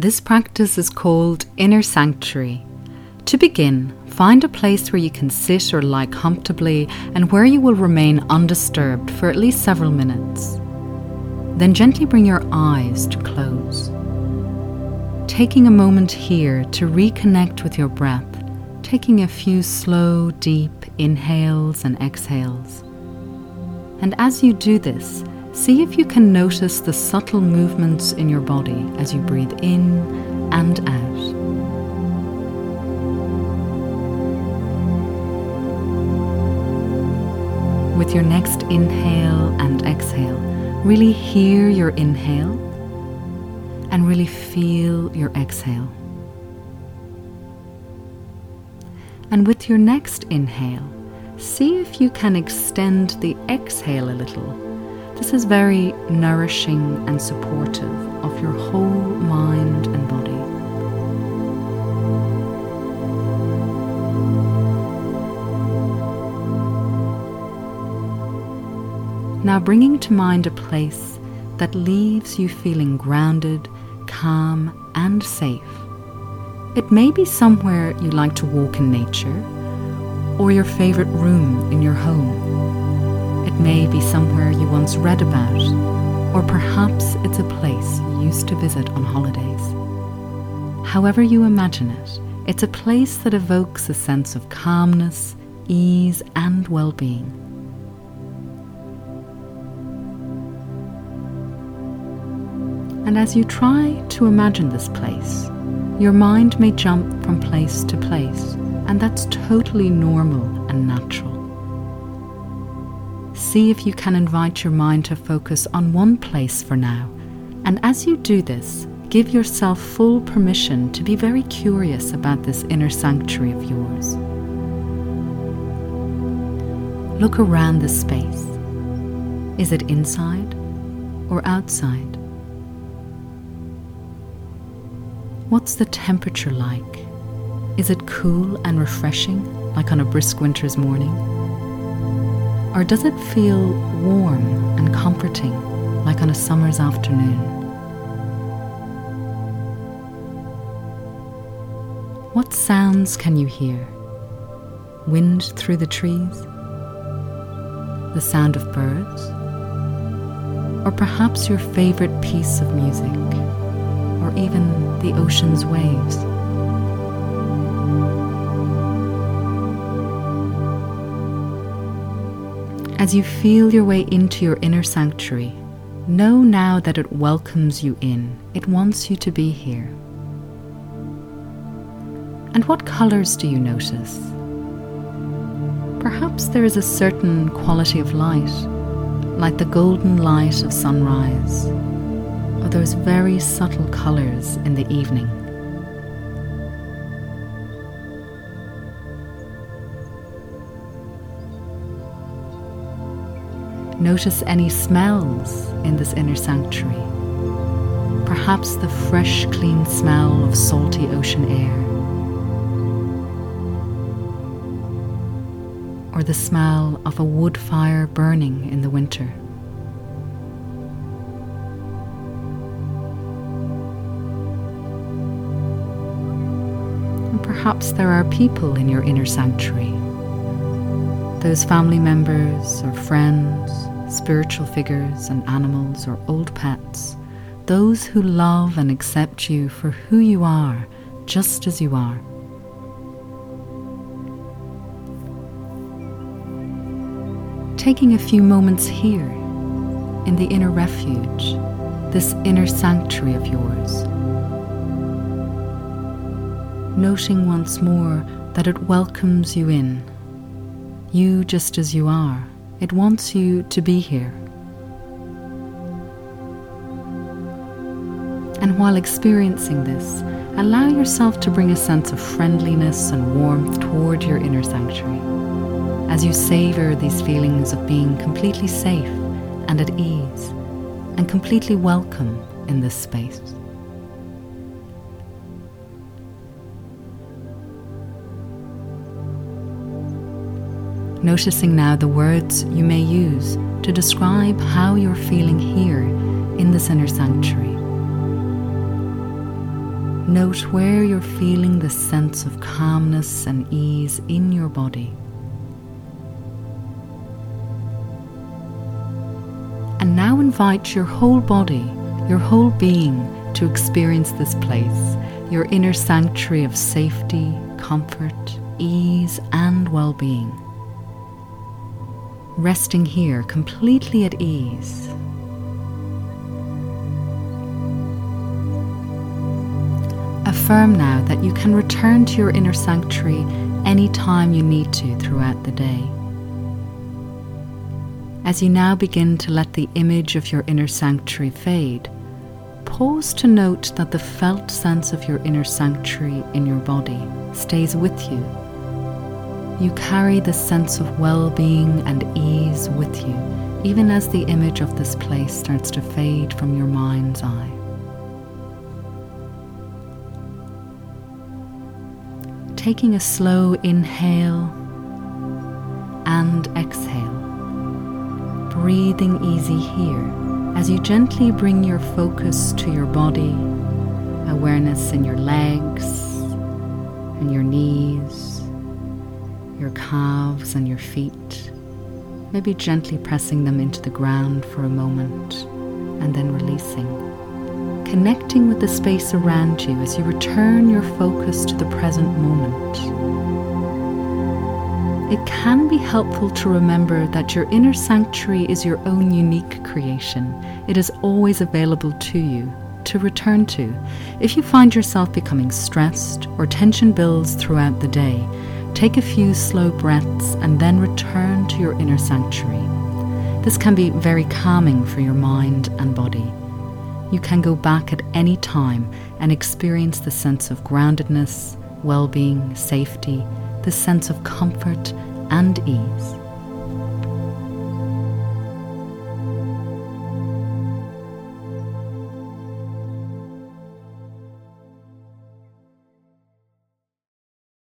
This practice is called Inner Sanctuary. To begin, find a place where you can sit or lie comfortably and where you will remain undisturbed for at least several minutes. Then gently bring your eyes to close. Taking a moment here to reconnect with your breath, taking a few slow, deep inhales and exhales. And as you do this, see if you can notice the subtle movements in your body as you breathe in and out. With your next inhale and exhale, really hear your inhale and really feel your exhale. And with your next inhale, see if you can extend the exhale a little. This is very nourishing and supportive of your whole mind and body. Now, bringing to mind a place that leaves you feeling grounded, calm, and safe. It may be somewhere you like to walk in nature, or your favourite room in your home. May be somewhere you once read about, or perhaps it's a place you used to visit on holidays. However, you imagine it, it's a place that evokes a sense of calmness, ease, and well being. And as you try to imagine this place, your mind may jump from place to place, and that's totally normal and natural. See if you can invite your mind to focus on one place for now, and as you do this, give yourself full permission to be very curious about this inner sanctuary of yours. Look around the space. Is it inside or outside? What's the temperature like? Is it cool and refreshing, like on a brisk winter's morning? Or does it feel warm and comforting, like on a summer's afternoon? What sounds can you hear? Wind through the trees? The sound of birds? Or perhaps your favorite piece of music? or even the ocean's waves. As you feel your way into your inner sanctuary, know now that it welcomes you in. It wants you to be here. And what colours do you notice? Perhaps there is a certain quality of light, like the golden light of sunrise or those very subtle colours in the evening. Notice any smells in this inner sanctuary. Perhaps the fresh, clean smell of salty ocean air, or the smell of a wood fire burning in the winter. perhaps there are people in your inner sanctuary. Those family members or friends, spiritual figures and animals or old pets, those who love and accept you for who you are, just as you are. Taking a few moments here in the inner refuge, this inner sanctuary of yours noting once more that it welcomes you in, you just as you are. It wants you to be here. And while experiencing this, allow yourself to bring a sense of friendliness and warmth toward your inner sanctuary as you savor these feelings of being completely safe and at ease and completely welcome in this space. Noticing now the words you may use to describe how you're feeling here in this inner sanctuary. Note where you're feeling the sense of calmness and ease in your body. And now invite your whole body, your whole being, to experience this place, your inner sanctuary of safety, comfort, ease, and well being. Resting here completely at ease. Affirm now that you can return to your inner sanctuary anytime you need to throughout the day. As you now begin to let the image of your inner sanctuary fade, pause to note that the felt sense of your inner sanctuary in your body stays with you. You carry the sense of well being and ease with you, even as the image of this place starts to fade from your mind's eye. Taking a slow inhale and exhale, breathing easy here as you gently bring your focus to your body, awareness in your legs and your knees, your calves and your feet, maybe gently pressing them into the ground for a moment and then releasing. Connecting with the space around you as you return your focus to the present moment it can be helpful to remember that your inner sanctuary is your own unique creation. It is always available to you to return to. If you find yourself becoming stressed or tension builds throughout the day, take a few slow breaths and then return to your inner sanctuary. This can be very calming for your mind and body. You can go back at any time and experience the sense of groundedness, well being, safety, the sense of comfort and ease.